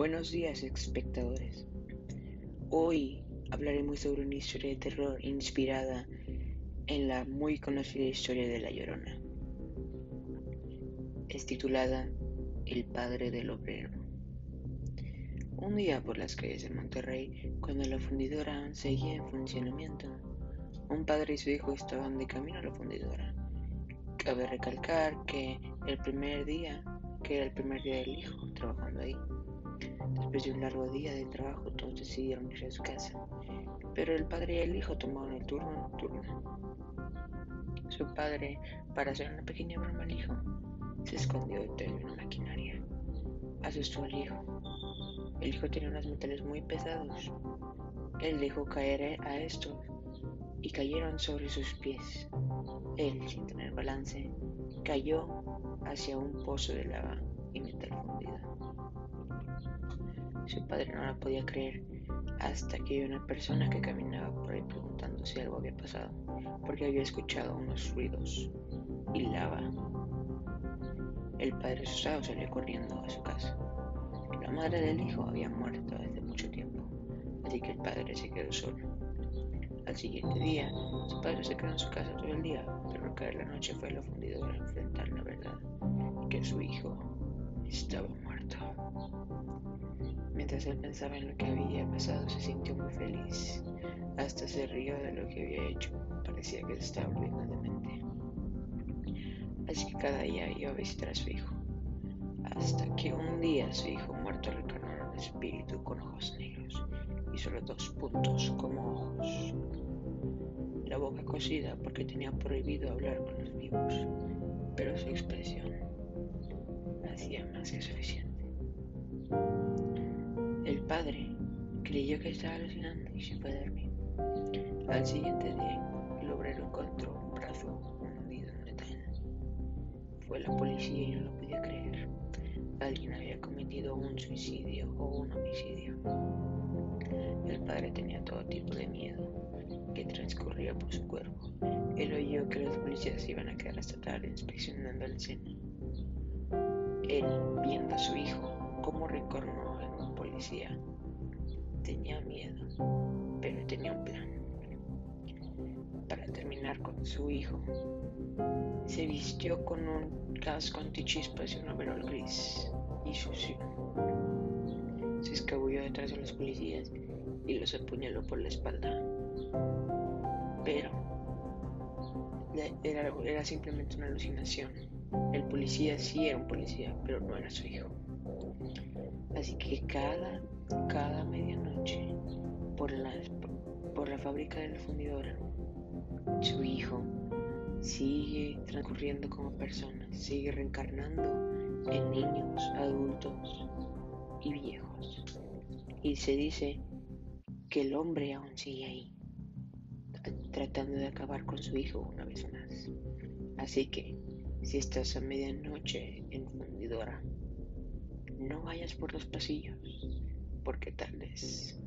Buenos días, espectadores. Hoy hablaremos sobre una historia de terror inspirada en la muy conocida historia de La Llorona. Es titulada El padre del obrero. Un día por las calles de Monterrey, cuando la fundidora seguía en funcionamiento, un padre y su hijo estaban de camino a la fundidora. Cabe recalcar que el primer día, que era el primer día del hijo trabajando ahí, Después de un largo día de trabajo, todos decidieron ir a su casa, pero el padre y el hijo tomaron el turno nocturno. Su padre, para hacer una pequeña broma al hijo, se escondió detrás de una maquinaria. Asustó al hijo. El hijo tenía unos metales muy pesados. Él dejó caer a estos y cayeron sobre sus pies. Él, sin tener balance, cayó hacia un pozo de lava y metal fundido. Su padre no la podía creer hasta que vio una persona que caminaba por ahí preguntando si algo había pasado, porque había escuchado unos ruidos y lava. El padre asustado salió corriendo a su casa. La madre del hijo había muerto hace mucho tiempo, así que el padre se quedó solo. Al siguiente día, su padre se quedó en su casa todo el día, pero al caer la noche fue a la fundidora enfrentar la verdad, que su hijo estaba muerto. Mientras él pensaba en lo que había pasado, se sintió muy feliz. Hasta se rió de lo que había hecho. Parecía que se estaba volviendo de mente. Así que cada día iba a visitar a su hijo. Hasta que un día su hijo muerto retornó a un espíritu con ojos negros y solo dos puntos como ojos. La boca cosida porque tenía prohibido hablar con los vivos, pero su expresión hacía más que suficiente. Padre creyó que estaba alucinando y se fue a dormir. Al siguiente día, el obrero encontró un brazo hundido en metal. Fue la policía y no lo podía creer. Alguien había cometido un suicidio o un homicidio. El padre tenía todo tipo de miedo que transcurría por su cuerpo. Él oyó que los policías iban a quedar hasta tarde inspeccionando la escena. Él, viendo a su hijo, cómo recorrió Tenía miedo, pero tenía un plan. Para terminar con su hijo, se vistió con un casco antichispas y un overol gris y sucio. Se escabulló detrás de los policías y los apuñaló por la espalda. Pero era, era simplemente una alucinación. El policía sí era un policía, pero no era su hijo. Así que cada, cada medianoche, por la, por la fábrica de la fundidora, su hijo sigue transcurriendo como persona, sigue reencarnando en niños, adultos y viejos. Y se dice que el hombre aún sigue ahí, tratando de acabar con su hijo una vez más. Así que, si estás a medianoche en fundidora, no vayas por los pasillos, porque tal vez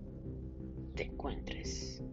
te encuentres